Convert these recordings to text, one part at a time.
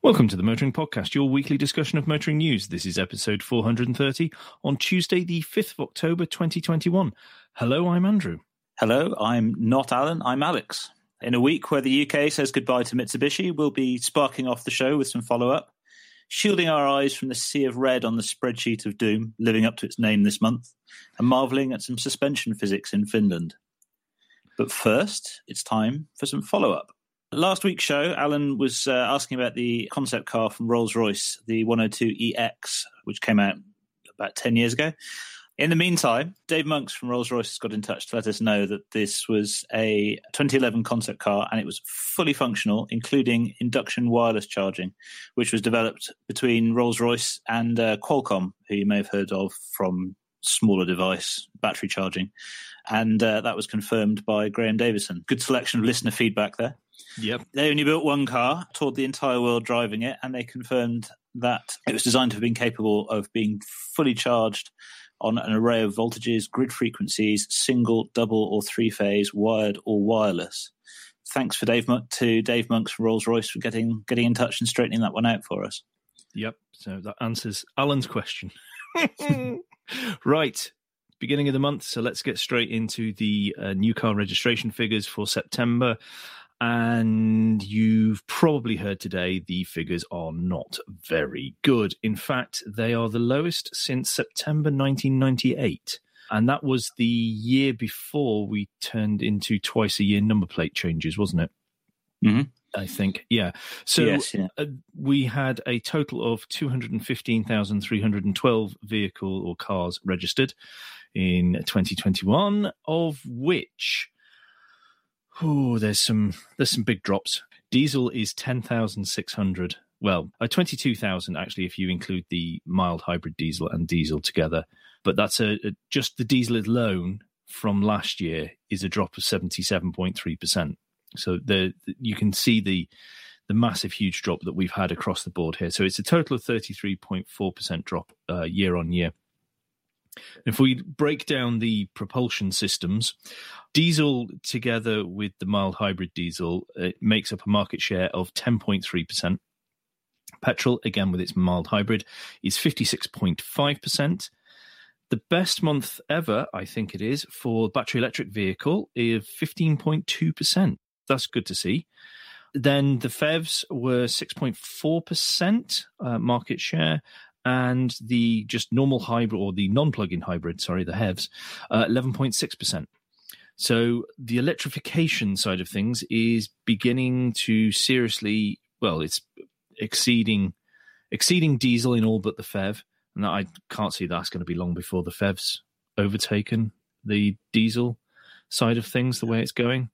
Welcome to the Motoring Podcast, your weekly discussion of motoring news. This is episode 430 on Tuesday, the 5th of October, 2021. Hello, I'm Andrew. Hello, I'm not Alan, I'm Alex. In a week where the UK says goodbye to Mitsubishi, we'll be sparking off the show with some follow up, shielding our eyes from the sea of red on the spreadsheet of doom, living up to its name this month, and marvelling at some suspension physics in Finland. But first, it's time for some follow up. Last week's show, Alan was uh, asking about the concept car from Rolls Royce, the 102EX, which came out about 10 years ago. In the meantime, Dave Monks from Rolls Royce has got in touch to let us know that this was a 2011 concept car and it was fully functional, including induction wireless charging, which was developed between Rolls Royce and uh, Qualcomm, who you may have heard of from smaller device battery charging. And uh, that was confirmed by Graham Davison. Good selection of listener feedback there. Yep. They only built one car, toured the entire world driving it, and they confirmed that it was designed to have been capable of being fully charged on an array of voltages, grid frequencies, single, double, or three phase, wired or wireless. Thanks for Dave Monk to Dave Monks from Rolls Royce for getting getting in touch and straightening that one out for us. Yep. So that answers Alan's question. right. Beginning of the month. So let's get straight into the uh, new car registration figures for September. And you've probably heard today the figures are not very good. In fact, they are the lowest since September 1998. And that was the year before we turned into twice a year number plate changes, wasn't it? Mm-hmm. I think, yeah. So Yes, yeah. uh, we had a total of 215,312 vehicle or cars registered in 2021, of which oh, there's some there's some big drops. Diesel is 10,600. Well, uh, 22,000 actually if you include the mild hybrid diesel and diesel together. But that's a, a just the diesel alone from last year is a drop of 77.3%. So the you can see the the massive huge drop that we've had across the board here. So it's a total of 33.4% drop uh, year on year. If we break down the propulsion systems, diesel together with the mild hybrid diesel it makes up a market share of 10.3%. Petrol, again with its mild hybrid, is 56.5%. The best month ever, I think it is, for battery electric vehicle is 15.2%. That's good to see. Then the PHEVs were 6.4% uh, market share, and the just normal hybrid or the non-plug-in hybrid, sorry, the HEVs, uh, 11.6%. So the electrification side of things is beginning to seriously, well, it's exceeding exceeding diesel in all but the PHEV, and I can't see that's going to be long before the PHEVs overtaken the diesel side of things the way it's going.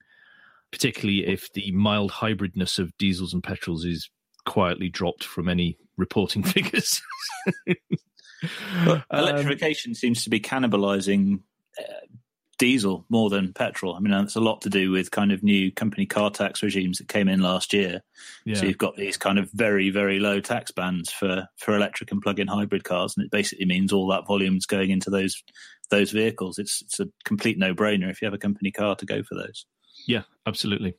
Particularly if the mild hybridness of diesels and petrols is quietly dropped from any reporting figures. Um, electrification seems to be cannibalizing uh, diesel more than petrol. I mean, that's a lot to do with kind of new company car tax regimes that came in last year. yeah. So you've got these kind of very, very low tax bands for, for electric and plug-in hybrid cars, and it basically means all that volume is going into those those vehicles. It's it's a complete no-brainer if you have a company car to go for those. Yeah, absolutely.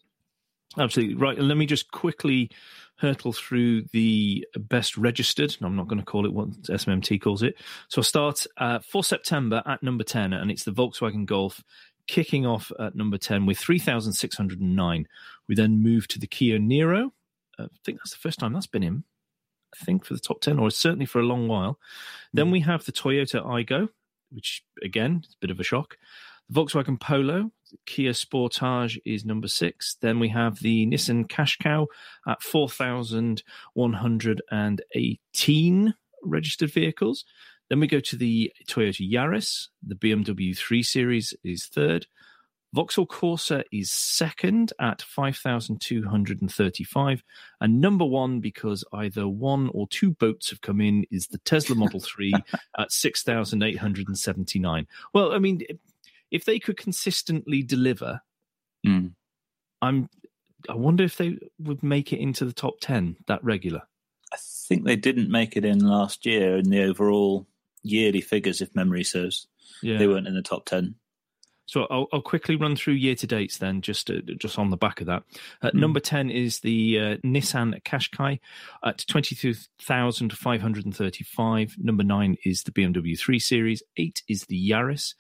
Absolutely. Right. And let me just quickly hurtle through the best registered. I'm not going to call it what SMMT calls it. So I'll start uh, for September at number 10, and it's the Volkswagen Golf kicking off at number 10 with 3,609. We then move to the Kia Niro. Uh, I think that's the first time that's been in, I think, for the top 10, or certainly for a long while. Then we have the Toyota Aygo, which again, is a bit of a shock. The Volkswagen Polo, Kia Sportage is number six. Then we have the Nissan Qashqai at 4,118 registered vehicles. Then we go to the Toyota Yaris. The BMW 3 Series is third. Vauxhall Corsa is second at 5,235. And number one, because either one or two boats have come in, is the Tesla Model 3 at 6,879. Well, I mean, if they could consistently deliver, Mm. I'm. I wonder if they would make it into the top ten that regular. I think they didn't make it in last year in the overall yearly figures, if memory serves. Yeah, They weren't in the top ten. So I'll, I'll, quickly run through year to dates then, just uh, just on the back of that. Uh, mm. Number ten is the uh, Nissan Qashqai at twenty two thousand five hundred and thirty five. Number nine is the BMW Three Series. Eight is the Yaris.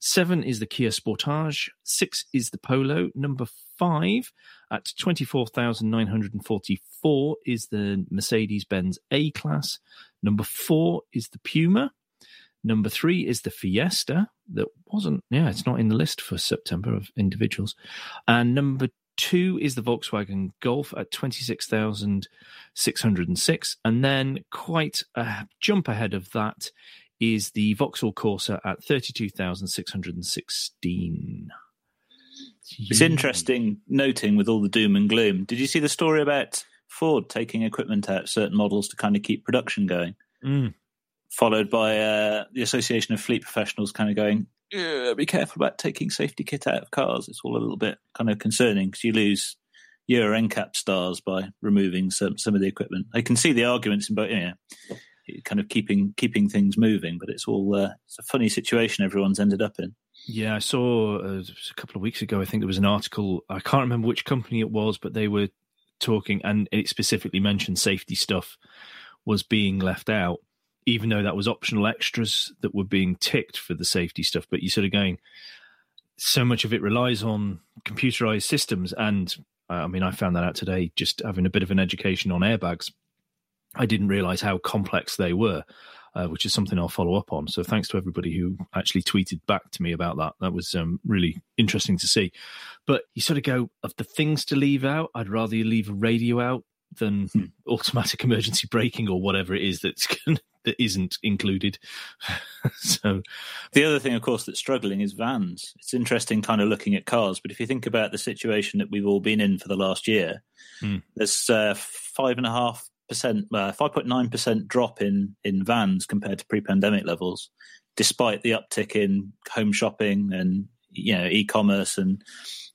Seven is the Kia Sportage. Six is the Polo. Number five at 24,944 is the Mercedes Benz A Class. Number four is the Puma. Number three is the Fiesta. That wasn't, yeah, it's not in the list for September of individuals. And number two is the Volkswagen Golf at 26,606. And then quite a jump ahead of that is the Vauxhall Corsa at 32,616. It's interesting noting with all the doom and gloom. Did you see the story about Ford taking equipment out of certain models to kind of keep production going? Mm. Followed by uh, the Association of Fleet Professionals kind of going, be careful about taking safety kit out of cars. It's all a little bit kind of concerning because you lose Euro NCAP stars by removing some, some of the equipment. I can see the arguments in both, you know, kind of keeping keeping things moving. But it's all uh, it's a funny situation everyone's ended up in. Yeah, I saw uh, a couple of weeks ago. I think there was an article. I can't remember which company it was, but they were talking, and it specifically mentioned safety stuff was being left out, even though that was optional extras that were being ticked for the safety stuff. But you're sort of going, so much of it relies on computerized systems, and uh, I mean, I found that out today just having a bit of an education on airbags. I didn't realize how complex they were, uh, which is something I'll follow up on. So thanks to everybody who actually tweeted back to me about that. That was um, really interesting to see. But you sort of go, of the things to leave out, I'd rather you leave a radio out than hmm. automatic emergency braking or whatever it is that's that isn't included. so, the other thing, of course, that's struggling is vans. It's interesting, kind of looking at cars, but if you think about the situation that we've all been in for the last year, hmm. there's uh, five and a half percent, uh, five point nine percent drop in in vans compared to pre-pandemic levels, despite the uptick in home shopping and you know e-commerce and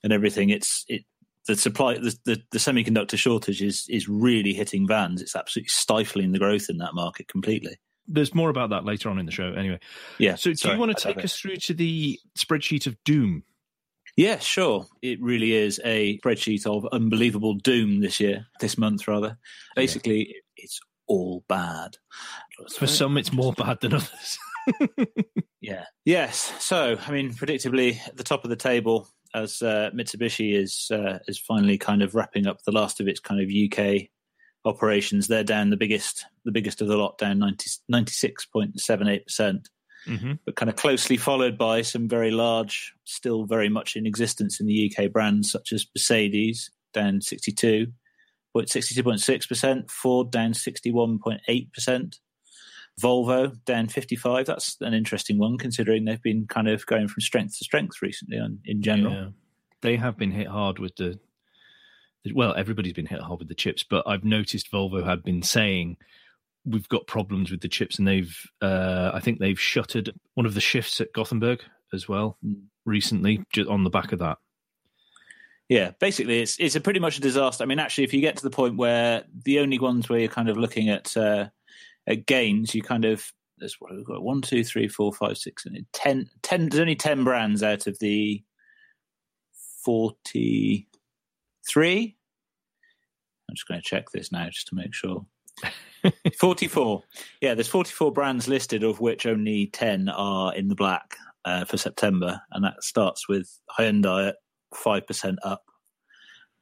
and everything. It's it the supply the, the, the semiconductor shortage is is really hitting vans. It's absolutely stifling the growth in that market completely. There's more about that later on in the show. Anyway, yeah. So, do sorry, you want to take us through to the spreadsheet of doom? Yeah, sure. It really is a spreadsheet of unbelievable doom this year, this month rather. Basically, yeah. it's all bad. For some, it's more bad than others. yeah. Yes. So, I mean, predictably, at the top of the table, as uh, Mitsubishi is uh, is finally kind of wrapping up the last of its kind of UK operations, they're down the biggest, the biggest of the lot, down 96.78 percent mm-hmm. but kind of closely followed by some very large, still very much in existence in the UK brands such as Mercedes down 62. 62.6%, Ford down 61.8%, Volvo down 55. That's an interesting one considering they've been kind of going from strength to strength recently on, in general. Yeah. They have been hit hard with the well, everybody's been hit hard with the chips, but I've noticed Volvo had been saying we've got problems with the chips, and they've uh, I think they've shuttered one of the shifts at Gothenburg as well recently, just on the back of that. Yeah, basically, it's it's a pretty much a disaster. I mean, actually, if you get to the point where the only ones where you're kind of looking at uh, at gains, you kind of there's what we've got one, two, three, four, five, six, and ten. Ten. There's only ten brands out of the forty three. I'm just going to check this now just to make sure. 44. Yeah, there's 44 brands listed, of which only 10 are in the black uh, for September. And that starts with Hyundai at 5% up.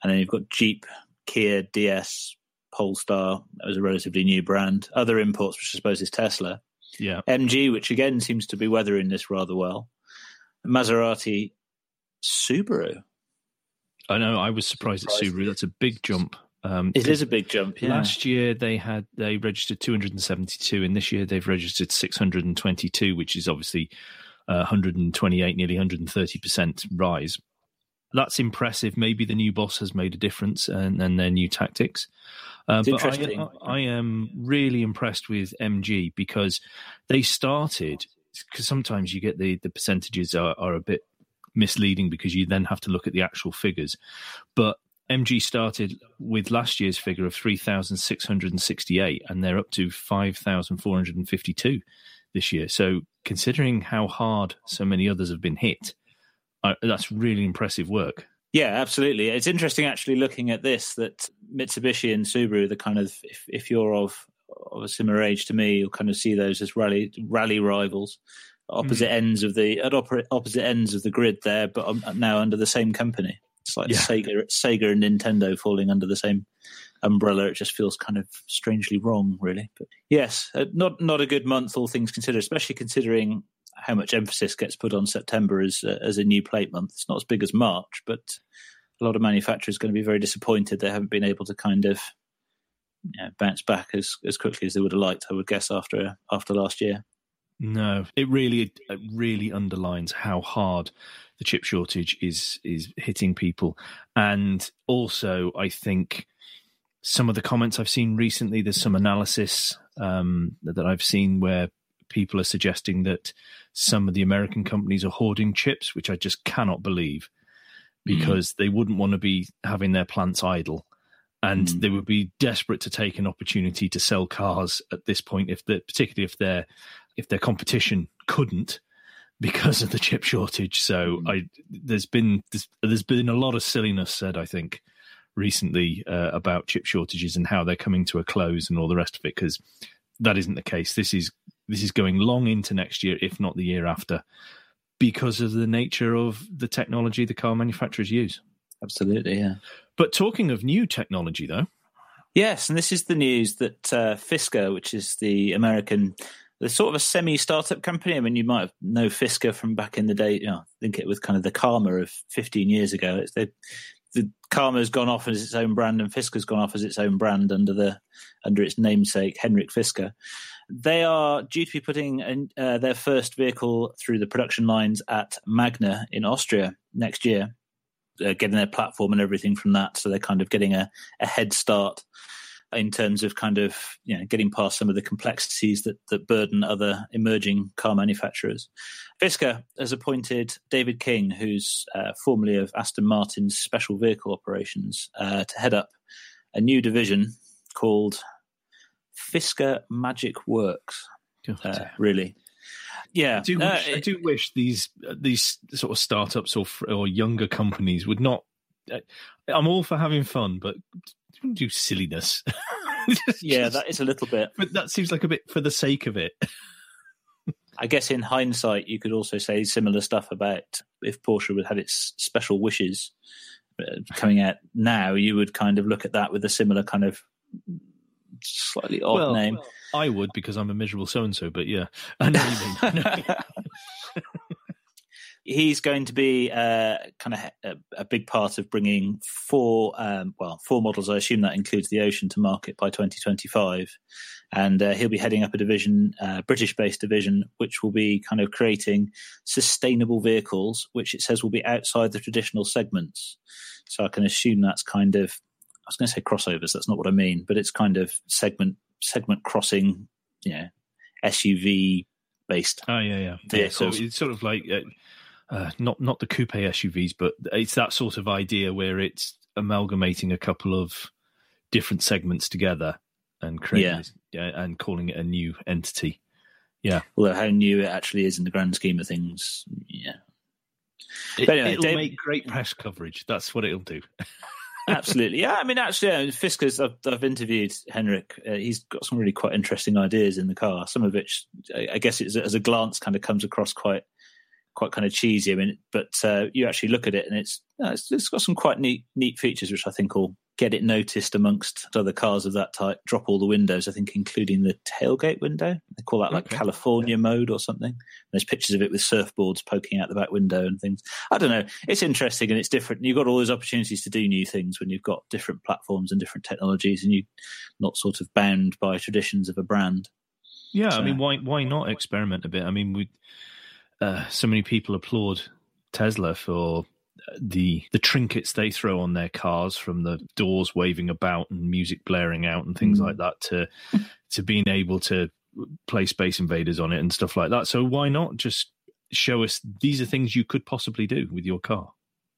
And then you've got Jeep, Kia, DS, Polestar. That was a relatively new brand. Other imports, which I suppose is Tesla. Yeah. MG, which again seems to be weathering this rather well. Maserati, Subaru. I know. I was surprised, surprised. at Subaru. That's a big jump. Um, it is a big jump. Yeah. Last year they had they registered 272, and this year they've registered 622, which is obviously uh, 128, nearly 130 percent rise. That's impressive. Maybe the new boss has made a difference and, and their new tactics. Uh, but I, I, am really impressed with MG because they started because sometimes you get the the percentages are, are a bit misleading because you then have to look at the actual figures. But MG started with last year's figure of 3,668 and they're up to 5,452 this year. So, considering how hard so many others have been hit, that's really impressive work. Yeah, absolutely. It's interesting actually looking at this that Mitsubishi and Subaru, the kind of if, if you're of of a similar age to me, you'll kind of see those as rally rally rivals, opposite mm. ends of the at opposite ends of the grid there, but um, now under the same company. It's like yeah. Sega, Sega and Nintendo falling under the same umbrella. It just feels kind of strangely wrong, really. But yes, uh, not not a good month, all things considered, especially considering how much emphasis gets put on September as uh, as a new plate month. It's not as big as March, but a lot of manufacturers are going to be very disappointed they haven't been able to kind of you know, bounce back as as quickly as they would have liked. I would guess after after last year. No, it really it really underlines how hard the chip shortage is is hitting people, and also I think some of the comments I've seen recently. There's some analysis um, that I've seen where people are suggesting that some of the American companies are hoarding chips, which I just cannot believe because mm. they wouldn't want to be having their plants idle and mm. they would be desperate to take an opportunity to sell cars at this point if the particularly if their if their competition couldn't because of the chip shortage so mm. i there's been there's, there's been a lot of silliness said i think recently uh, about chip shortages and how they're coming to a close and all the rest of it because that isn't the case this is this is going long into next year if not the year after because of the nature of the technology the car manufacturers use absolutely yeah but talking of new technology, though. Yes, and this is the news that uh, Fisker, which is the American, the sort of a semi-startup company. I mean, you might know Fisker from back in the day. You know, think it was kind of the Karma of 15 years ago. It's the the Karma's gone off as its own brand, and Fisker's gone off as its own brand under the under its namesake Henrik Fisker. They are due to be putting uh, their first vehicle through the production lines at Magna in Austria next year uh, getting their platform and everything from that. So they're kind of getting a, a head start in terms of kind of you know getting past some of the complexities that that burden other emerging car manufacturers. Fisker has appointed David King, who's uh, formerly of Aston Martin's special vehicle operations, uh, to head up a new division called Fisker Magic Works. Uh, really, yeah, I do, uh, wish, I do wish these these sort of startups or or younger companies would not. Uh, I'm all for having fun, but do silliness. yeah, that is a little bit. But that seems like a bit for the sake of it. I guess in hindsight, you could also say similar stuff about if Porsche would had its special wishes uh, coming out now. You would kind of look at that with a similar kind of slightly odd well, name. I would because I'm a miserable so and so, but yeah, I know you mean. He's going to be uh, kind of a, a, big part of bringing four, um, well, four models. I assume that includes the Ocean to market by 2025, and uh, he'll be heading up a division, uh, British-based division, which will be kind of creating sustainable vehicles, which it says will be outside the traditional segments. So I can assume that's kind of I was going to say crossovers. That's not what I mean, but it's kind of segment segment crossing, you know, SUV based. Oh yeah, yeah. Vehicles. Yeah, so it's sort of like uh, uh, not not the coupe SUVs, but it's that sort of idea where it's amalgamating a couple of different segments together and creating yeah. and calling it a new entity. Yeah. Although how new it actually is in the grand scheme of things, yeah. It, will anyway, make great press coverage. That's what it'll do. Absolutely, yeah. I mean, actually, uh, Fisker's. I've, I've interviewed Henrik. Uh, he's got some really quite interesting ideas in the car. Some of which, I, I guess, it's, as a glance, kind of comes across quite, quite kind of cheesy. I mean, but uh, you actually look at it, and it's, it's it's got some quite neat neat features, which I think will get it noticed amongst other cars of that type. Drop all the windows, I think, including the tailgate window. They call that like okay. California mode or something. There's pictures of it with surfboards poking out the back window and things. I don't know. It's interesting and it's different. You've got all those opportunities to do new things when you've got different platforms and different technologies, and you're not sort of bound by traditions of a brand. Yeah, so. I mean, why why not experiment a bit? I mean, we uh, so many people applaud Tesla for the the trinkets they throw on their cars from the doors waving about and music blaring out and things mm. like that to to being able to play space invaders on it and stuff like that so why not just show us these are things you could possibly do with your car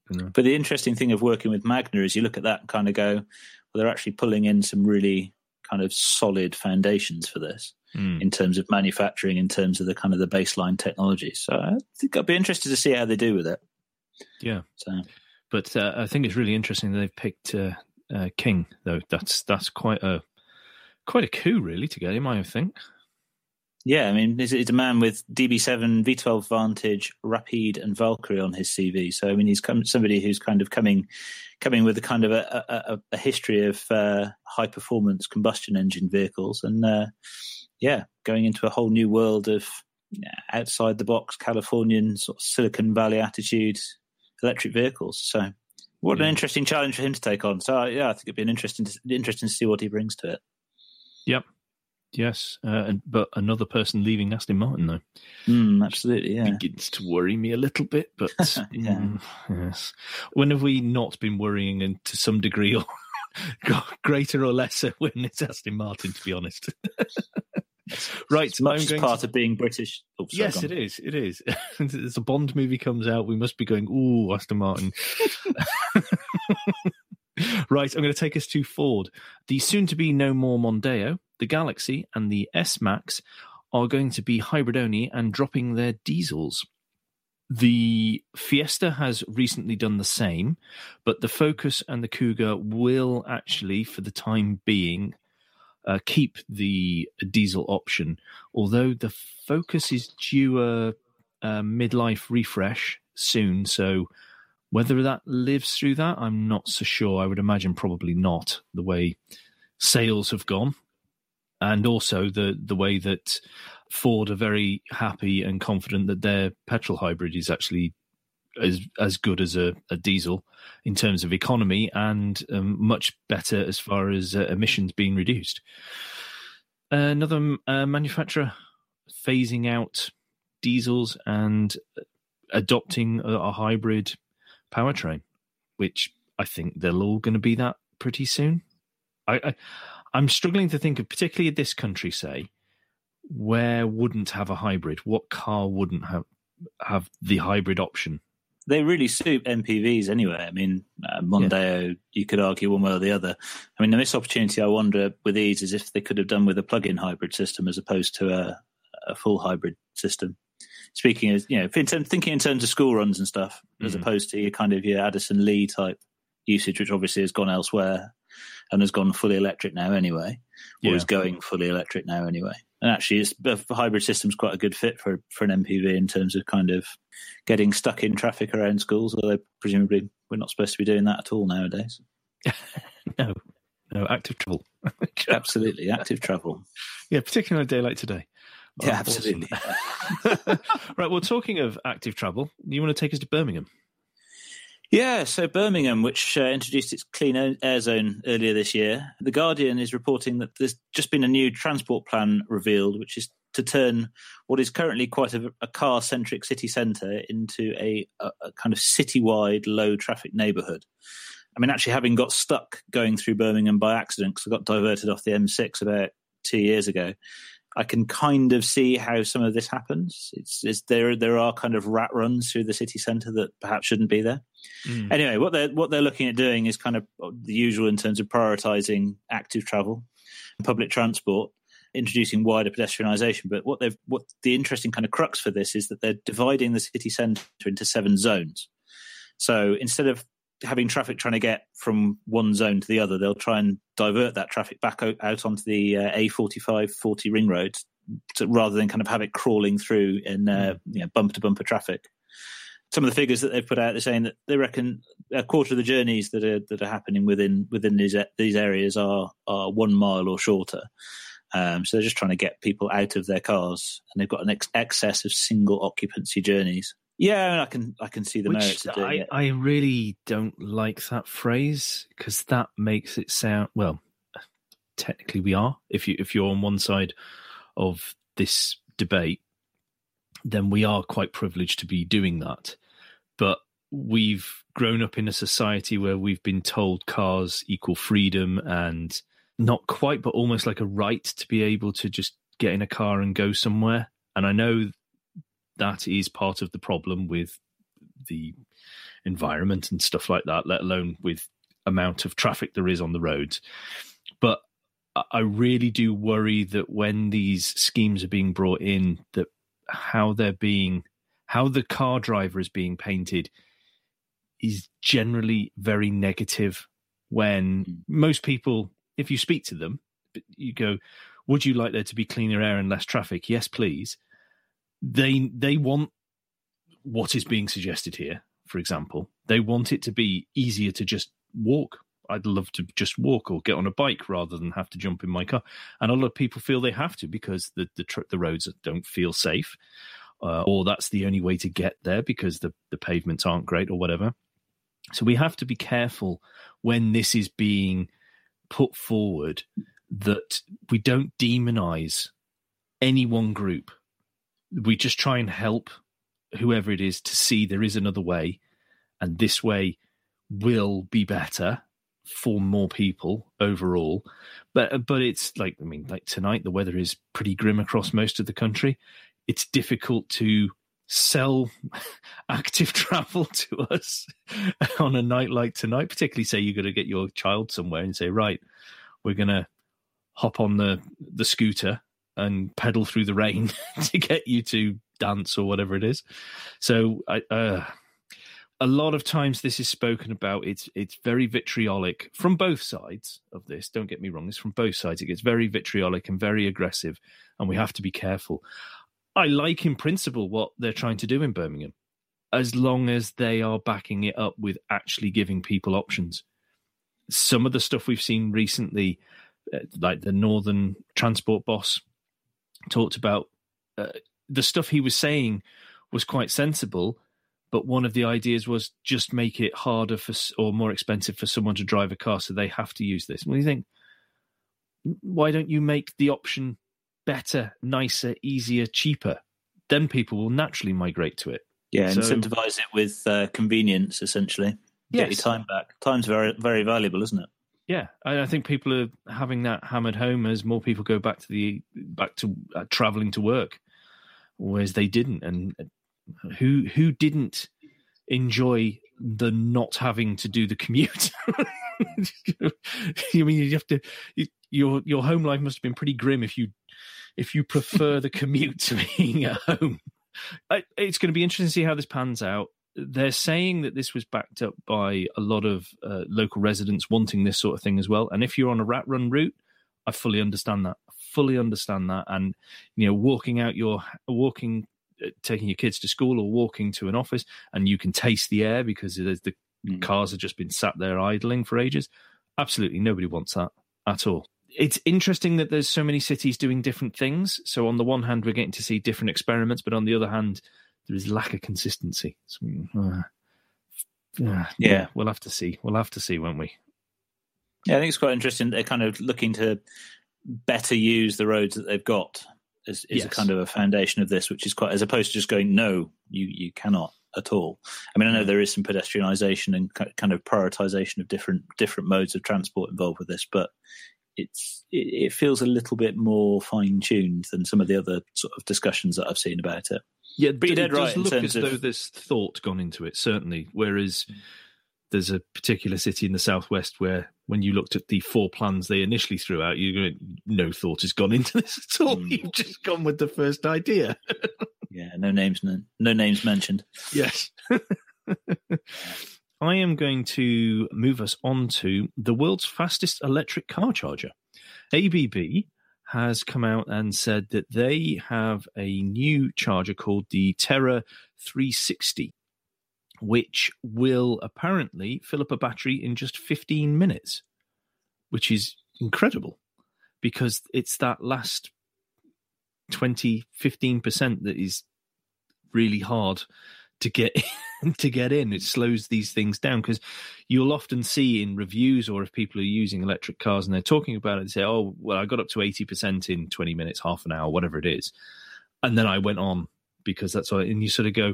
you know? but the interesting thing of working with magna is you look at that and kind of go well they're actually pulling in some really kind of solid foundations for this mm. in terms of manufacturing in terms of the kind of the baseline technology so i think i'd be interested to see how they do with it Yeah. So, But uh, I think it's really interesting that they've picked uh, uh, King, though. That's that's quite a quite a coup, really, to get him. I think. Yeah, I mean, he's, he's a man with DB7, V12 Vantage, Rapide, and Valkyrie on his CV. So, I mean, he's come, somebody who's kind of coming coming with a kind of a, a, a history of uh, high performance combustion engine vehicles, and uh, yeah, going into a whole new world of outside the box Californian sort of Silicon Valley attitude electric vehicles. So, what an interesting challenge for him to take on. So, yeah, I think it'd be an interesting interesting to see what he brings to it. Yep. Yes, uh, and, but another person leaving Aston Martin though Mm, absolutely, yeah. begins to worry me a little bit. But Yeah. mm, yes, when have we not been worrying, and to some degree, or greater or lesser, when it's Aston Martin? To be honest, right. It's much I'm part to- of being British. Oh, sorry, Yes, it is. It is. As a Bond movie comes out, we must be going, ooh, Aston Martin. right, I'm going to take us to Ford. The soon to be no more Mondeo, the Galaxy, and the S Max are going to be hybrid only and dropping their diesels. The Fiesta has recently done the same, but the Focus and the Kuga will actually, for the time being, uh, keep the diesel option. Although the Focus is due a, a midlife refresh soon, so whether that lives through that, I'm not so sure. I would imagine probably not. The way sales have gone, and also the the way that Ford are very happy and confident that their petrol hybrid is actually as as good as a, a diesel in terms of economy and um, much better as far as uh, emissions being reduced. Another uh, manufacturer phasing out diesels and adopting a, a hybrid powertrain, which I think they're all going to be that pretty soon. I I'm struggling to think of, particularly in this country, say, where wouldn't have a hybrid? What car wouldn't have have the hybrid option? They really suit MPVs anyway. I mean, uh, Mondeo, you could argue one way or the other. I mean, the missed opportunity I wonder with these is if they could have done with a plug-in hybrid system as opposed to a, a full hybrid system. Speaking as you know, thinking in terms of school runs and stuff, as Mhm. opposed to your kind of your Addison Lee type usage, which obviously has gone elsewhere and has gone fully electric now anyway, or Yeah. is going fully electric now anyway. And actually, it's, the hybrid system's quite a good fit for for an MPV in terms of kind of getting stuck in traffic around schools. Although presumably we're not supposed to be doing that at all nowadays. No, no active travel. Absolutely, active travel. yeah, particularly on a day like today. Yeah, absolutely. right. Well, talking of active travel, you want to take us to Birmingham? Yeah, so Birmingham, which uh, introduced its clean air- zone earlier this year, The Guardian is reporting that there's just been a new transport plan revealed, which is to turn what is currently quite a, a car centric city centre into a, a, a kind of citywide low traffic neighbourhood. I mean, actually, having got stuck going through Birmingham by accident because I got diverted off the M6 about two years ago, I can kind of see how some of this happens. It's, it's there. There are kind of rat runs through the city centre that perhaps shouldn't be there. Mm. Anyway, what they're what they're looking at doing is kind of uh, the usual in terms of prioritising active travel, public transport, introducing wider pedestrianisation. But what they've what the interesting kind of crux for this is that they're dividing the city centre into seven zones. So instead of having traffic trying to get from one zone to the other, they'll try and divert that traffic back out, out onto the uh, A45 40 ring roads to, rather than kind of have it crawling through in uh, you know, bumper to bumper traffic. Some of the figures that they've put out, they're saying that they reckon a quarter of the journeys that are that are happening within within these these areas are are one mile or shorter. Um, so they're just trying to get people out of their cars, and they've got an ex- excess of single occupancy journeys. Yeah, I can I can see the merits of doing I, it. I really don't like that phrase because that makes it sound well. Technically, we are. If you if you're on one side of this debate, then we are quite privileged to be doing that. But we've grown up in a society where we've been told cars equal freedom and not quite, but almost like a right to be able to just get in a car and go somewhere. And I know that is part of the problem with the environment and stuff like that, let alone with amount of traffic there is on the roads. But I- really do worry that when these schemes are being brought in, that how they're being, how the car driver is being painted is generally very negative when Mm. most people, if you speak to them, you go, Would you like there to be cleaner air and less traffic? Yes, please. They they want what is being suggested here, for example. They want it to be easier to just walk. I'd love to just walk or get on a bike rather than have to jump in my car. And a lot of people feel they have to because the the, tr- the roads don't feel safe, uh, or that's the only way to get there because the the pavements aren't great or whatever. So we have to be careful when this is being put forward that we don't demonize any one group. We just try and help whoever it is to see there is another way, and this way will be better for more people overall. But but it's like I mean, like tonight the weather is pretty grim across most of the country. It's difficult to sell active travel to us on a night like tonight, particularly say you're to get your child somewhere and say, right, we're going to hop on the the scooter and pedal through the rain to get you to dance or whatever it is. So I. Uh, a lot of times this is spoken about it's it's very vitriolic from both sides of this don't get me wrong it's from both sides it gets very vitriolic and very aggressive and we have to be careful i like in principle what they're trying to do in birmingham as long as they are backing it up with actually giving people options some of the stuff we've seen recently uh, like the northern transport boss talked about uh, the stuff he was saying was quite sensible but one of the ideas was just make it harder for or more expensive for someone to drive a car so they have to use this. What do you think? Why don't you make the option better, nicer, easier, cheaper? Then people will naturally migrate to it. Yeah, So- incentivize it with uh, convenience, essentially. Get your Yes. time back. Time's very, very valuable, isn't it? Yeah, I, think people are having that hammered home as more people go back to the back to uh, traveling to work, whereas they didn't. And uh, who who didn't enjoy the not having to do the commute? I mean, you have to. You, your your home life must have been pretty grim if you if you prefer the commute to being at home. I, it's going to be interesting to see how this pans out they're saying that this was backed up by a lot of uh, local residents wanting this sort of thing as well. And if you're on a rat run route, I fully understand that. Fully understand that. And you know, walking out your walking, uh, taking your kids to school or walking to an office, and you can taste the air because the Mm. cars have just been sat there idling for ages. Absolutely, nobody wants that at all. It's interesting that there's so many cities doing different things. So on the one hand, we're getting to see different experiments, but on the other hand, there is lack of consistency. So, uh, uh, Yeah. we'll have to see. We'll have to see, won't we? Yeah, I think it's quite interesting. They're kind of looking to better use the roads that they've got is, is a kind of a foundation of this, which is quite as opposed to just going, no, you you cannot at all. I mean, I know there is some pedestrianisation and kind of prioritisation of different different modes of transport involved with this, but it's it, it feels a little bit more fine tuned than some of the other sort of discussions that I've seen about it. Yeah, But you're it does right look as of- though there's thought gone into it, certainly. Whereas there's a particular city in the southwest where, when you looked at the four plans they initially threw out, you're going, no thought has gone into this at all. Mm. You've just gone with the first idea. Yeah, no names, no, no names mentioned. Yes. I am going to move us on to the world's fastest electric car charger. ABB has come out and said that they have a new charger called the Terra 360, which will apparently fill up a battery in just 15 minutes, which is incredible because it's that last 20, 15% that is really hard to get to get in. It slows these things down because you'll often see in reviews or if people are using electric cars and they're talking about it, and say, "Oh, well, I got up to eighty percent in twenty minutes, half an hour, whatever it is," and then I went on because that's all. And you sort of go,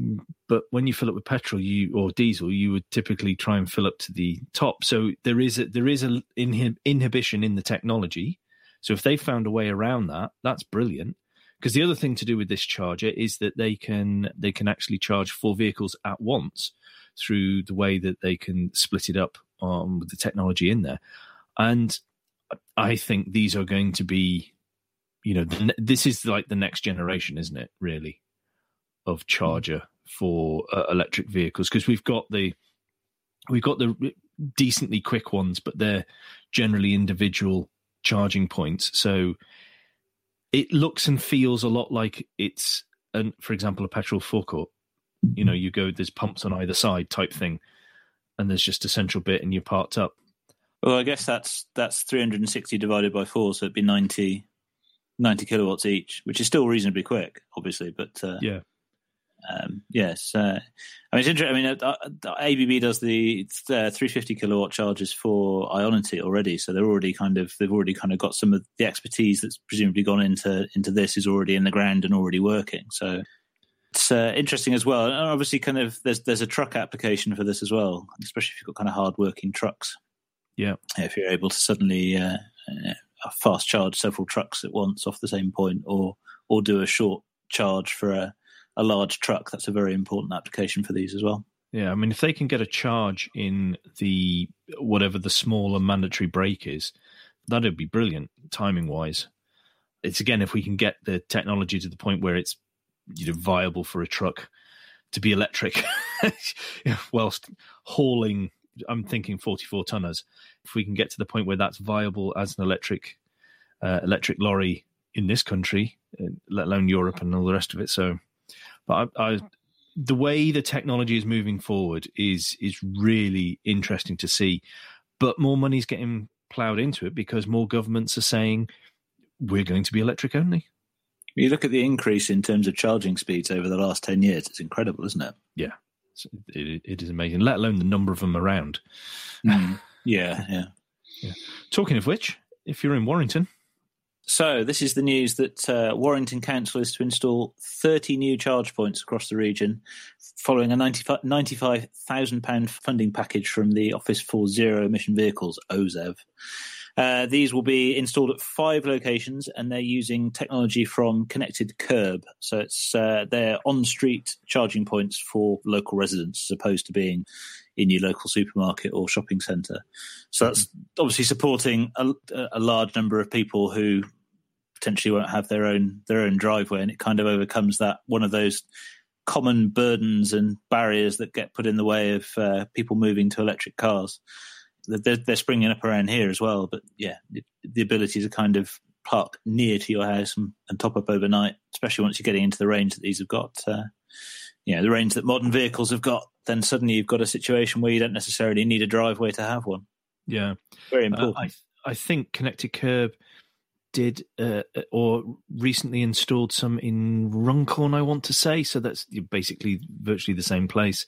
"Mm, but when you fill up with petrol, you or diesel, you would typically try and fill up to the top. So there is a, there is an inhib- inhibition in the technology. So if they found a way around that, that's brilliant because the other thing to do with this charger is that they can they can actually charge four vehicles at once through the way that they can split it up um, with the technology in there and i think these are going to be you know this is like the next generation isn't it really of charger for uh, electric vehicles because we've got the we've got the decently quick ones, but they're generally individual charging points. So it looks and feels a lot like it's, an, for example, a petrol forecourt. You know, you go, there's pumps on either side type thing, and there's just a central bit, and you're parked up. Well, I guess that's that's 360 divided by four, so it'd be 90, 90 kilowatts each, which is still reasonably quick, obviously. But uh, yeah, um, yes, uh, I mean it's interesting. I mean, uh, uh ABB does the uh, 350 kilowatt charges for Ionity already, so they're already kind of they've already kind of got some of the expertise that's presumably gone into into this is already in the ground and already working. So it's uh, interesting as well. And obviously, kind of there's there's a truck application for this as well, especially if you've got kind of hard working trucks. Yeah, if you're able to suddenly uh, fast charge several trucks at once off the same point, or or do a short charge for a a large truck, that's a very important application for these as well. Yeah, I mean, if they can get a charge in the whatever the smaller mandatory brake is, that'd be brilliant timing wise. It's again if we can get the technology to the point where it's you know viable for a truck to be electric, whilst hauling. I'm thinking 44 tonners. If we can get to the point where that's viable as an electric uh, electric lorry in this country, uh, let alone Europe and all the rest of it, so but I, I, the way the technology is moving forward is is really interesting to see. But more money's getting ploughed into it because more governments are saying we're going to be electric only. You look at the increase in terms of charging speeds over the last ten years; it's incredible, isn't it? Yeah, it, it is amazing. Let alone the number of them around. Mm. Yeah, yeah, yeah. Talking of which, if you're in Warrington, so, this is the news that uh, Warrington Council is to install 30 new charge points across the region following a £95,000 funding package from the Office for Zero Emission Vehicles, OZEV. Uh, these will be installed at five locations and they're using technology from Connected Kerb. So, it's uh, they're on street charging points for local residents as opposed to being in your local supermarket or shopping centre. So that's obviously supporting a, a, large number of people who potentially won't have their own their own driveway, and it kind of overcomes that one of those common burdens and barriers that get put in the way of uh, people moving to electric cars. They're, they're, springing up around here as well, but yeah, the, the ability to kind of park near to your house and, and, top up overnight, especially once you're getting into the range that these have got. Uh, you know, the range that modern vehicles have got, then suddenly you've got a situation where you don't necessarily need a driveway to have one. Yeah, very important. Uh, I I think Connected Kerb did uh, uh, or recently installed some in Runcorn, I want to say. So that's basically virtually the same place.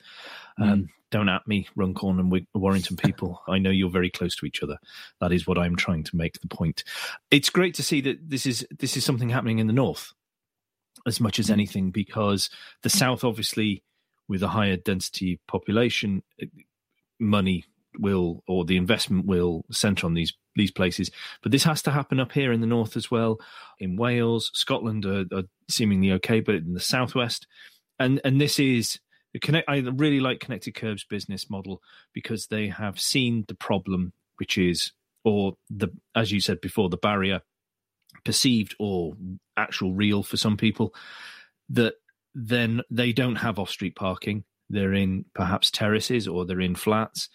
Mm. Um, don't at me, Runcorn and Warrington people. I know you're very close to each other. That is what I'm trying to make the point. It's great to see that this is this is something happening in the north as much as hmm. anything, because the south, obviously, with a higher density population, money will or the investment will center on these these places. But this has to happen up here in the north as well. In Wales, Scotland are, are seemingly okay, but in the southwest, and and this is connect. I really like Connected Kerb's business model because they have seen the problem, which is or the as you said before, the barrier perceived or actual real for some people that then they don't have off street parking. They're in perhaps terraces or they're in flats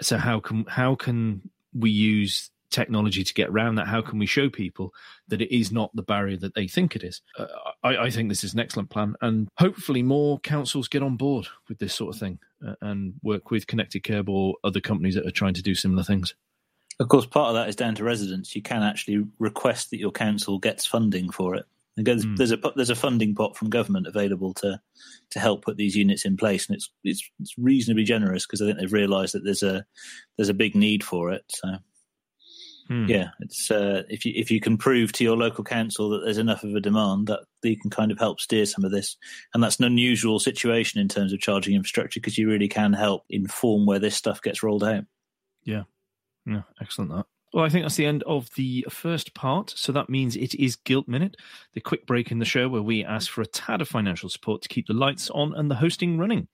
so how can how can we use technology to get around that? How can we show people that it is not the barrier that they think it is? Uh, I, I, think this is an excellent plan, and hopefully more councils get on board with this sort of thing uh, and work with Connected Kerb or other companies that are trying to do similar things. Of course, part of that is down to residents. You can actually request that your council gets funding for it. There's, mm. there's a there's a funding pot from government available to to help put these units in place, and it's it's, it's reasonably generous because I think they've realised that there's a there's a big need for it. So mm. yeah, it's uh, if you if you can prove to your local council that there's enough of a demand, that you can kind of help steer some of this, and that's an unusual situation in terms of charging infrastructure because you really can help inform where this stuff gets rolled out. Yeah, yeah, excellent that. Well, I think that's the end of the first part. So that means it is Guilt Minute, the quick break in the show where we ask for a tad of financial support to keep the lights on and the hosting running.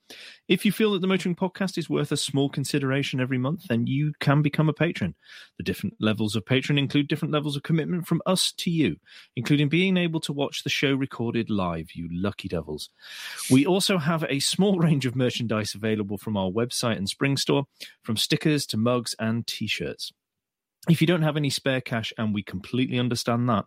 If you feel that the Motoring Podcast is worth a small consideration every month, then you can become a patron. The different levels of patron include different levels of commitment from us to you, including being able to watch the show recorded live, you lucky devils. We also have a small range of merchandise available from our website and Spring Store, from stickers to mugs and t shirts. If you don't have any spare cash, and we completely understand that,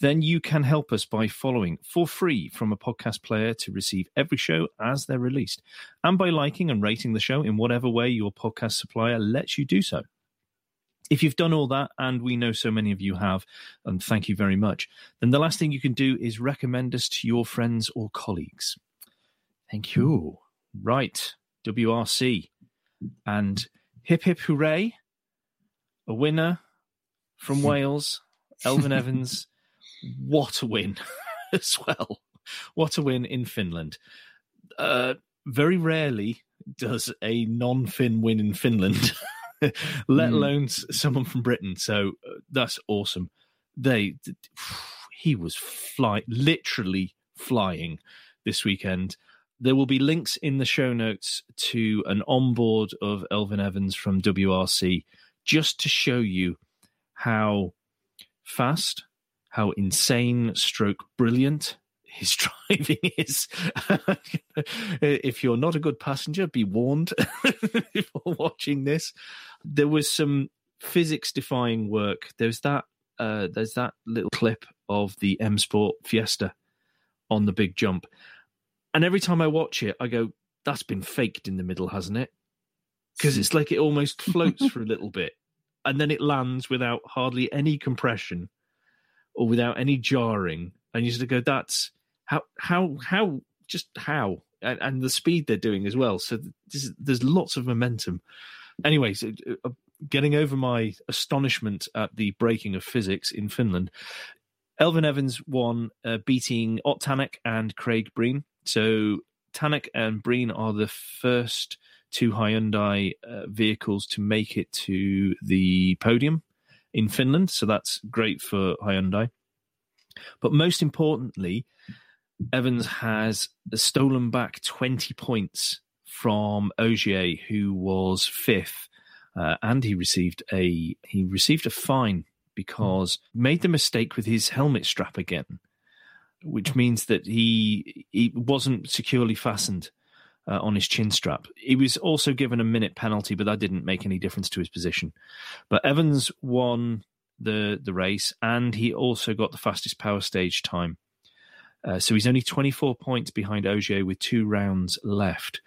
then you can help us by following for free from a podcast player to receive every show as they're released, and by liking and rating the show in whatever way your podcast supplier lets you do so. If you've done all that, and we know so many of you have, and thank you very much, then the last thing you can do is recommend us to your friends or colleagues. Thank you. Right, WRC. And hip hip hooray a winner from Wales, Elfyn Evans. What a win as well. What a win in Finland. Uh, very rarely does a non Finn win in Finland, let mm. alone someone from Britain. So uh, that's awesome. They, he was fly, literally flying this weekend. There will be links in the show notes to an onboard of Elfyn Evans from WRC just to show you how fast, how insane, stroke brilliant his driving is. if you're not a good passenger, be warned before watching this. There was some physics defying work. There's that uh, there's that little clip of the M Sport Fiesta on the big jump. And every time I watch it, I go, that's been faked in the middle, hasn't it? Because it's like it almost floats for a little bit and then it lands without hardly any compression or without any jarring and you sort of go that's how how how just how and, and the speed they're doing as well. So this, there's lots of momentum. Anyway so, uh, getting over my astonishment at the breaking of physics in finland elfyn evans won uh, beating ott tanak and craig breen. So tanak and breen are the first two Hyundai uh, vehicles to make it to the podium in Finland. So that's great for Hyundai. But most importantly, Evans has stolen back 20 points from Ogier, who was fifth, uh, and he received a he received a fine because made the mistake with his helmet strap again, which means that he he wasn't securely fastened uh, on his chin strap. He was also given a minute penalty, but that didn't make any difference to his position. But Evans won the the race, and he also got the fastest power stage time. Uh, so he's only 24 points behind Ogier with two rounds left.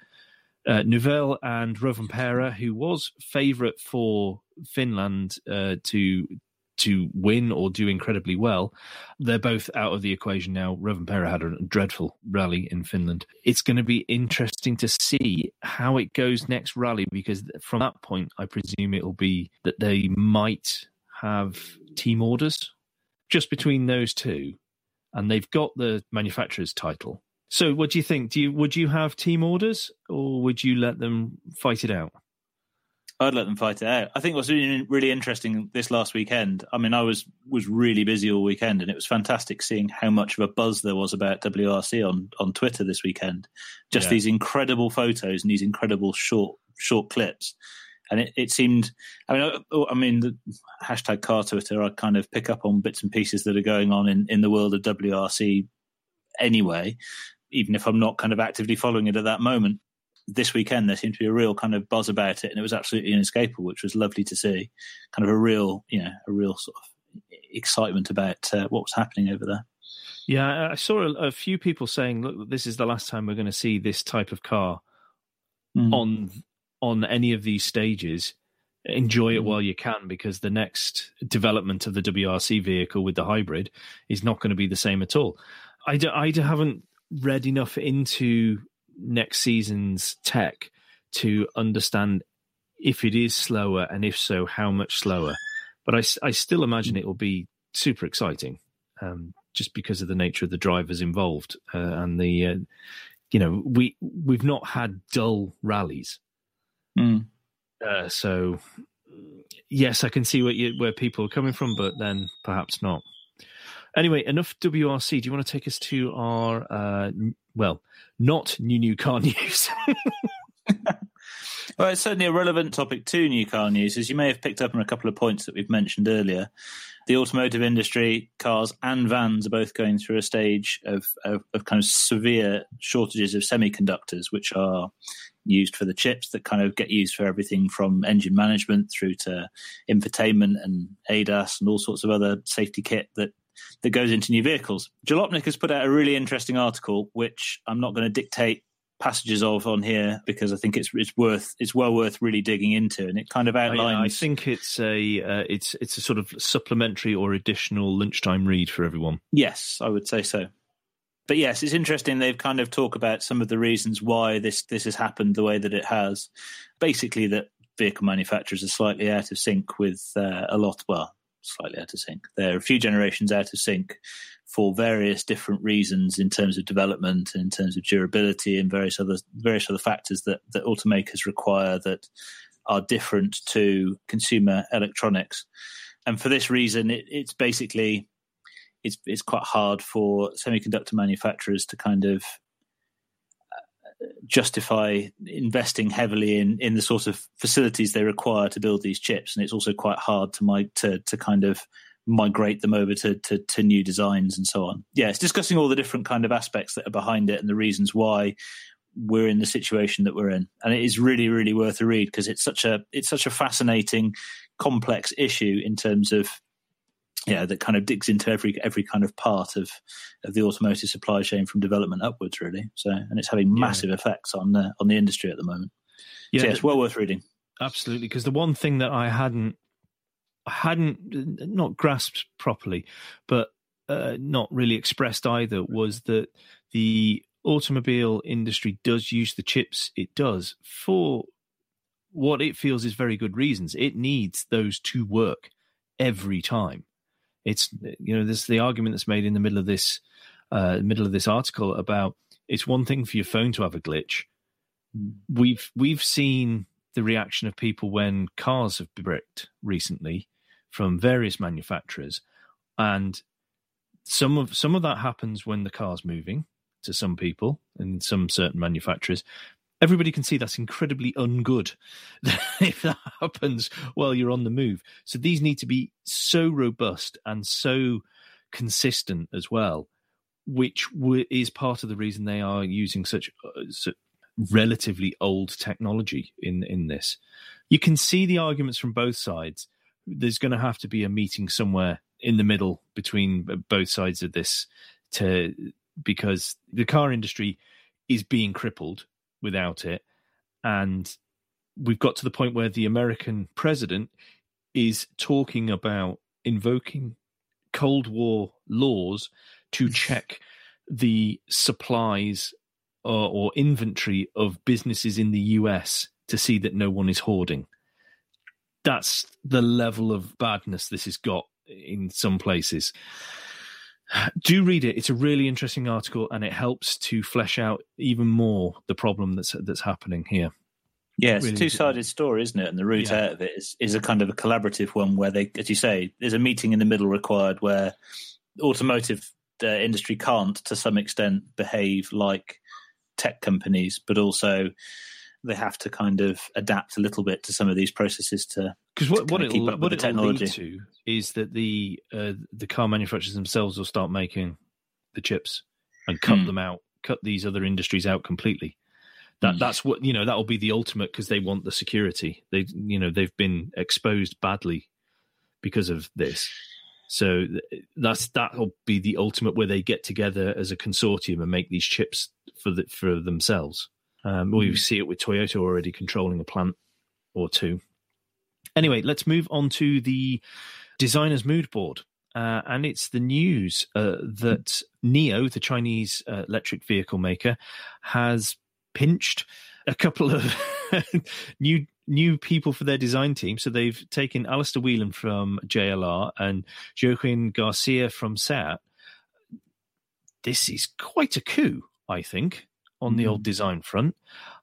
Uh, Neuville and Rovanperä, who was favourite for Finland uh, to to win or do incredibly well. They're both out of the equation now. Rovanperä had a dreadful rally in Finland. It's going to be interesting to see how it goes next rally because from that point, I presume it'll be that they might have team orders just between those two, and they've got the manufacturer's title. So, what do you think? Do you would you have team orders, or would you let them fight it out? I'd let them fight it out. I think what's really, really interesting this last weekend. I mean, I was was really busy all weekend, and it was fantastic seeing how much of a buzz there was about WRC on on Twitter this weekend. Just yeah. these incredible photos and these incredible short short clips, and it, it seemed. I mean, I, I mean, the hashtag car Twitter. I kind of pick up on bits and pieces that are going on in in the world of WRC anyway, even if I'm not kind of actively following it at that moment this weekend there seemed to be a real kind of buzz about it, and it was absolutely inescapable, which was lovely to see. Kind of a real, you know, a real sort of excitement about uh, what was happening over there. Yeah, I saw a, a, few people saying, "Look, this is the last time we're going to see this type of car mm. on on any of these stages." Enjoy it mm. while you can, because the next development of the WRC vehicle with the hybrid is not going to be the same at all. I, d- I haven't read enough into next season's tech to understand if it is slower and if so, how much slower. But I, I still imagine it will be super exciting, um, just because of the nature of the drivers involved uh, and the, uh, you know, we we've not had dull rallies, mm. uh, so yes, I can see where you, where people are coming from, but then perhaps not. Anyway, enough WRC. Do you want to take us to our uh, well, not new new car news? well, it's certainly a relevant topic to new car news, as you may have picked up on a couple of points that we've mentioned earlier. The automotive industry, cars and vans, are both going through a stage of, of, of kind of severe shortages of semiconductors, which are used for the chips that kind of get used for everything from engine management through to infotainment and ADAS and all sorts of other safety kit that that goes into new vehicles. Jalopnik has put out a really interesting article, which I'm not going to dictate passages of on here because I think it's it's worth it's well worth really digging into, and it kind of outlines. I, I think it's a uh, it's it's a sort of supplementary or additional lunchtime read for everyone. Yes, I would say so. But yes, it's interesting. They've kind of talk about some of the reasons why this this has happened the way that it has. Basically, that vehicle manufacturers are slightly out of sync with uh, a lot. Well, slightly out of sync. They're a few generations out of sync for various different reasons in terms of development in terms of durability and various other various other factors that, that automakers require that are different to consumer electronics. And for this reason, it, it's basically it's it's quite hard for semiconductor manufacturers to kind of justify investing heavily in in the sort of facilities they require to build these chips, and it's also quite hard to my to to kind of migrate them over to, to, to new designs and so on. Yeah, it's discussing all the different kind of aspects that are behind it and the reasons why we're in the situation that we're in, and it is really really worth a read because it's such a it's such a fascinating, complex issue in terms of yeah, that kind of digs into every every kind of part of of the automotive supply chain from development upwards, really. So, and it's having massive yeah. effects on the on the industry at the moment. Yeah, so yeah, it's well worth reading. Absolutely, because the one thing that I hadn't I hadn't not grasped properly, but uh, not really expressed either, was that the automobile industry does use the chips it does for what it feels is very good reasons. It needs those to work every time it's you know this the argument that's made in the middle of this uh, middle of this article about it's one thing for your phone to have a glitch. We've we've seen the reaction of people when cars have bricked recently from various manufacturers, and some of some of that happens when the car's moving to some people and some certain manufacturers, everybody can see that's incredibly ungood if that happens while you're on the move. So these need to be so robust and so consistent as well, which is part of the reason they are using such, such relatively old technology in in this. You can see the arguments from both sides. There's going to have to be a meeting somewhere in the middle between both sides of this to because the car industry is being crippled without it. And we've got to the point where the American president is talking about invoking Cold War laws to check the supplies or, or, inventory of businesses in the US to see that no one is hoarding. That's the level of badness this has got in some places do read it. It's a really interesting article, and it helps to flesh out even more the problem that's that's happening here. Yeah, it's really a two sided story, isn't it? And the route yeah. out of it is, is a kind of a collaborative one where they, as you say, there's a meeting in the middle required where automotive uh, industry can't, to some extent, behave like tech companies, but also they have to kind of adapt a little bit to some of these processes to because what, what it'll, what it'll lead to is that the uh, the car manufacturers themselves will start making the chips and cut hmm. them out, cut these other industries out completely. That hmm. that's what you know. That will be the ultimate because they want the security. They you know they've been exposed badly because of this. So that's that'll be the ultimate where they get together as a consortium and make these chips for the, for themselves. Um, we hmm. see it with Toyota already controlling a plant or two. Anyway, let's move on to the designer's mood board. Uh, and it's the news uh, that NIO, the Chinese uh, electric vehicle maker, has pinched a couple of new new people for their design team. So they've taken Alistair Whelan from JLR and Joaquin Garcia from SEAT. This is quite a coup, I think, on the old mm. design front.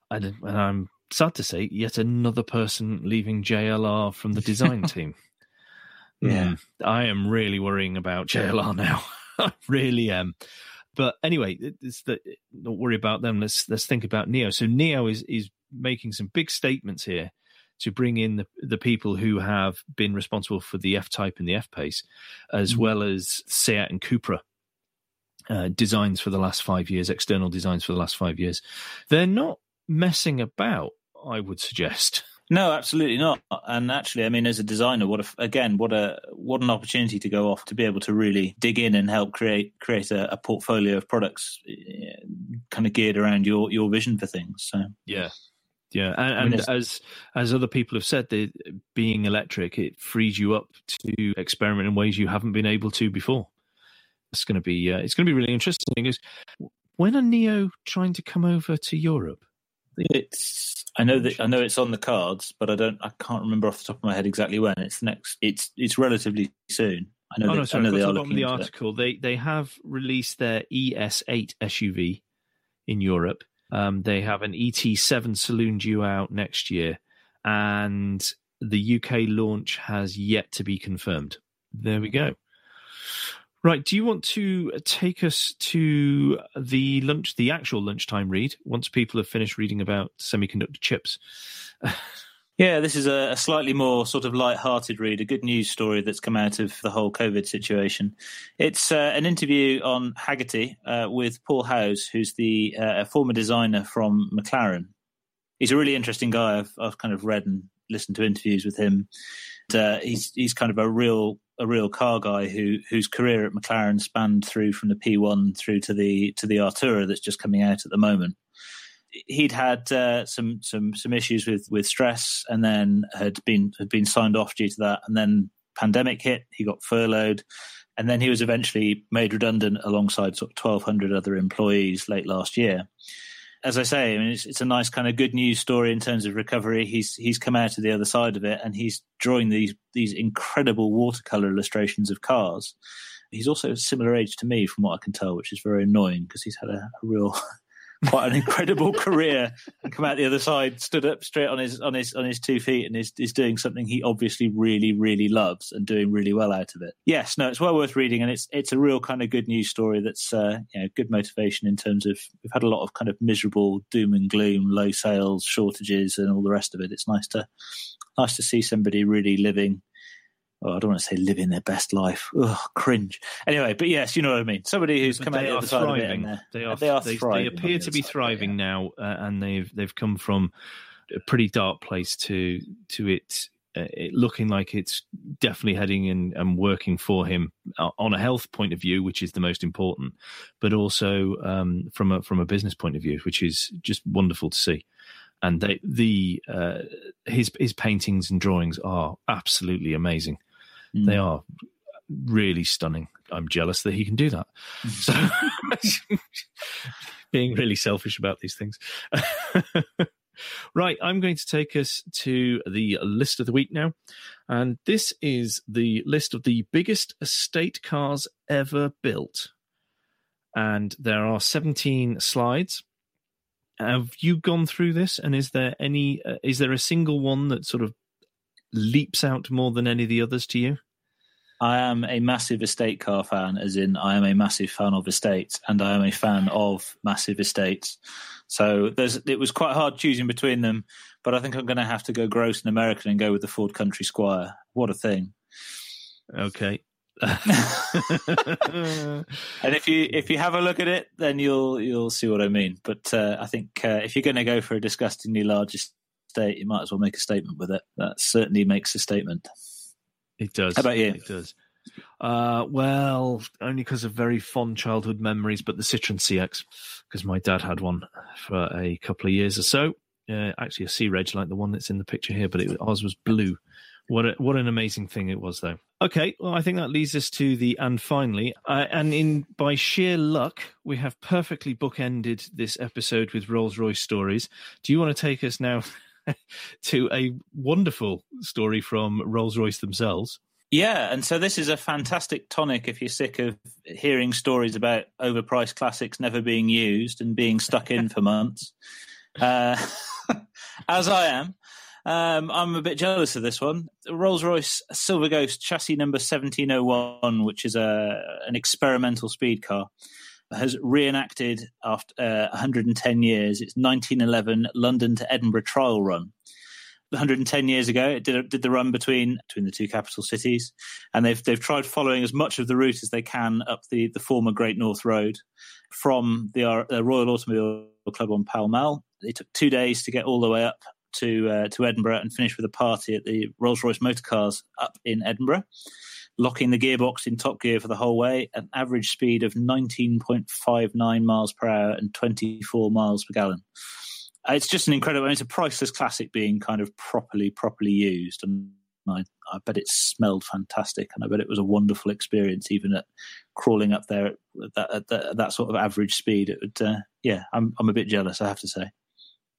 And, and I'm sad to say, yet another person leaving JLR from the design team. Yeah. Mm, I am really worrying about JLR now. I really am. But anyway, it's the, don't worry about them. Let's let's think about NIO. So NIO is is making some big statements here to bring in the, the people who have been responsible for the F Type and the F Pace, as Mhm. well as Seat and Cupra uh, designs for the last five years, external designs for the last five years. They're not messing about. I would suggest. No, absolutely not. And actually, I mean, as a designer, what a, again, what a what an opportunity to go off to be able to really dig in and help create create a, a portfolio of products, eh, kind of geared around your your vision for things. So Yeah. Yeah, and, I mean, as as other people have said, the, being electric it frees you up to experiment in ways you haven't been able to before. It's going to be uh, it's going to be really interesting. Because when are NIO trying to come over to Europe? it's I know that I know it's on the cards, but I don't I can't remember off the top of my head exactly when. It's next. It's it's relatively soon. I know. Oh that, no, sorry, I know they are to the bottom of looking the it. article. They they have released their ES8 SUV in Europe. Um, they have an ET7 saloon due out next year, and the UK launch has yet to be confirmed. There we go. Right. Do you want to take us to the lunch, the actual lunchtime read, once people have finished reading about semiconductor chips? Yeah, this is a, a slightly more sort of light-hearted read, a good news story that's come out of the whole COVID situation. It's uh, an interview on Hagerty uh, with Paul Howse, who's the uh, a former designer from McLaren. He's a really interesting guy. I've, I've kind of read and listened to interviews with him. And, uh, he's he's kind of a real a real car guy who whose career at McLaren spanned through from the P1 through to the to the Artura that's just coming out at the moment he'd had uh, some some some issues with with stress, and then had been had been signed off due to that, and then pandemic hit. He got furloughed, and then he was eventually made redundant alongside sort of twelve hundred other employees late last year. As I say, I mean, it's, it's a nice kind of good news story in terms of recovery. He's he's come out of the other side of it, and he's drawing these these incredible watercolor illustrations of cars. He's also a similar age to me, from what I can tell, which is very annoying because he's had a, a real quite an incredible career and come out the other side, stood up straight on his on his on his two feet, and is is doing something he obviously really really loves and doing really well out of it. Yes, no, it's well worth reading, and it's it's a real kind of good news story. That's uh, you know good motivation in terms of we've had a lot of kind of miserable doom and gloom, low sales, shortages, and all the rest of it. It's nice to nice to see somebody really living oh, I don't want to say living their best life. Ugh, cringe. Anyway, but yes, you know what I mean. Somebody who's But come out the other side of it. thriving. And They are. they are They, thriving. they appear to be side, thriving yeah. now, uh, and they've they've come from a pretty dark place to to it, uh, it looking like it's definitely heading in and working for him uh, on a health point of view, which is the most important, but also um, from a from a business point of view, which is just wonderful to see. And they, the uh, his his paintings and drawings are absolutely amazing. Mm. They are really stunning. I'm jealous that he can do that. So, being really selfish about these things. right, I'm going to take us to the list of the week now. And this is the list of the biggest estate cars ever built. And there are 17 slides. Have you gone through this? And is there any, uh, is there a single one that sort of leaps out more than any of the others to you? I am a massive estate car fan, as in I am a massive fan of estates, and I am a fan of massive estates. So there's it was quite hard choosing between them, but I think I'm going to have to go gross and American and go with the Ford Country Squire. What a thing! Okay. And if you if you have a look at it, then you'll you'll see what I mean. But uh, I think uh, if you're going to go for a disgustingly large estate, you might as well make a statement with it. That certainly makes a statement. It does. How about you? It does. Uh, well, only because of very fond childhood memories, but the Citroen CX, because my dad had one for a couple of years or so. Uh, actually, C Reg like the one that's in the picture here, but it, ours was blue. What a, what an amazing thing it was, though. Okay, well, I think that leads us to the and finally, uh, and in by sheer luck, we have perfectly bookended this episode with Rolls Royce stories. Do you want to take us now to a wonderful story from Rolls Royce themselves? Yeah, and so this is a fantastic tonic if you're sick of hearing stories about overpriced classics never being used and being stuck in for months. Uh, As I am. Um, I'm a bit jealous of this one. Rolls Royce Silver Ghost chassis number 1701, which is a an experimental speed car, has reenacted after uh, 110 years its 1911 London to Edinburgh trial run. 110 years ago, it did did the run between between the two capital cities, and they've they've tried following as much of the route as they can up the the former Great North Road from the, uh, the Royal Automobile Club on Pall Mall. It took two days to get all the way up to uh, to Edinburgh and finish with a party at the Rolls Royce Motor Cars up in Edinburgh, locking the gearbox in top gear for the whole way, an average speed of 19.59 miles per hour and 24 miles per gallon. Uh, it's just an incredible. I mean, it's a priceless classic being kind of properly properly used, and I, I, bet it smelled fantastic, and I bet it was a wonderful experience, even at crawling up there at that, at that, at that sort of average speed. It would, uh, yeah, I'm I'm a bit jealous, I have to say.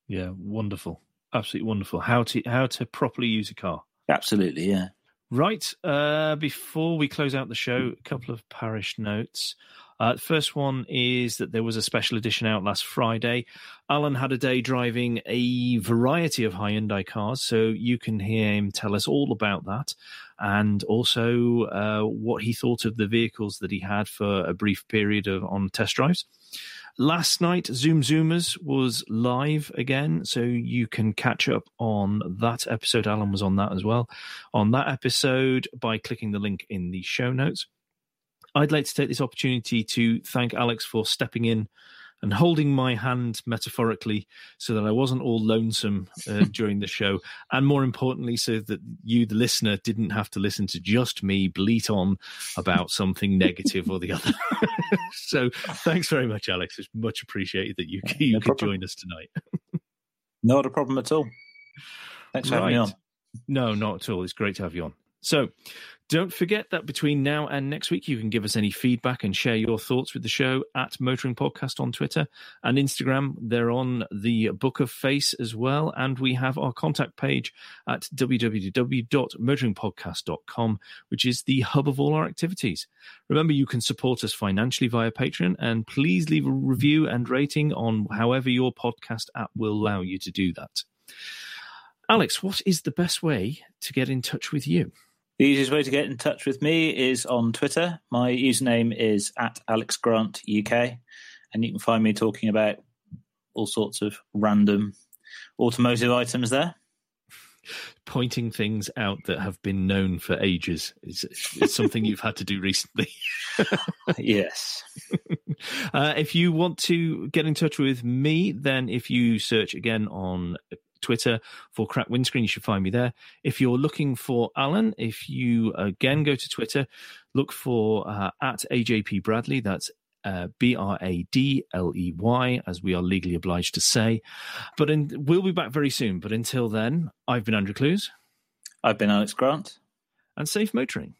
Yeah, wonderful absolutely wonderful. How to how to properly use a car. Absolutely, yeah. Right. Uh, before we close out the show, a couple of parish notes. Uh, the first one is that there was a special edition out last Friday. Alan had a day driving a variety of high Hyundai cars, so you can hear him tell us all about that and also uh, what he thought of the vehicles that he had for a brief period of, on test drives. Last night, Zoom Zoomers was live again, so you can catch up on that episode. Alan was on that as well. On that episode, by clicking the link in the show notes. I'd like to take this opportunity to thank Alex for stepping in and holding my hand metaphorically so that I wasn't all lonesome uh, during the show. And more importantly, so that you, the listener, didn't have to listen to just me bleat on about something negative or the other. so thanks very much, Alex. It's much appreciated that you, you no could join us tonight. not a problem at all. Thanks for right. having me on. No, not at all. It's great to have you on. So, don't forget that between now and next week, you can give us any feedback and share your thoughts with the show at Motoring Podcast on Twitter and Instagram. They're on the Book of Face as well. And we have our contact page at www.motoringpodcast.com, which is the hub of all our activities. Remember, you can support us financially via Patreon and please leave a review and rating on however your podcast app will allow you to do that. Alex, what is the best way to get in touch with you? The easiest way to get in touch with me is on Twitter. My username is at Alex Grant UK, and you can find me talking about all sorts of random automotive items there. Pointing things out that have been known for ages is, is something you've had to do recently. yes. Uh, if you want to get in touch with me, then if you search again on Twitter for Crack Windscreen. You should find me there. If you're looking for Alan, if you again go to Twitter, look for uh, at AJP Bradley. That's uh, B R A D L E Y, as we are legally obliged to say. But in, we'll be back very soon. But until then, I've been Andrew Clues. I've been Alex Grant. And safe motoring.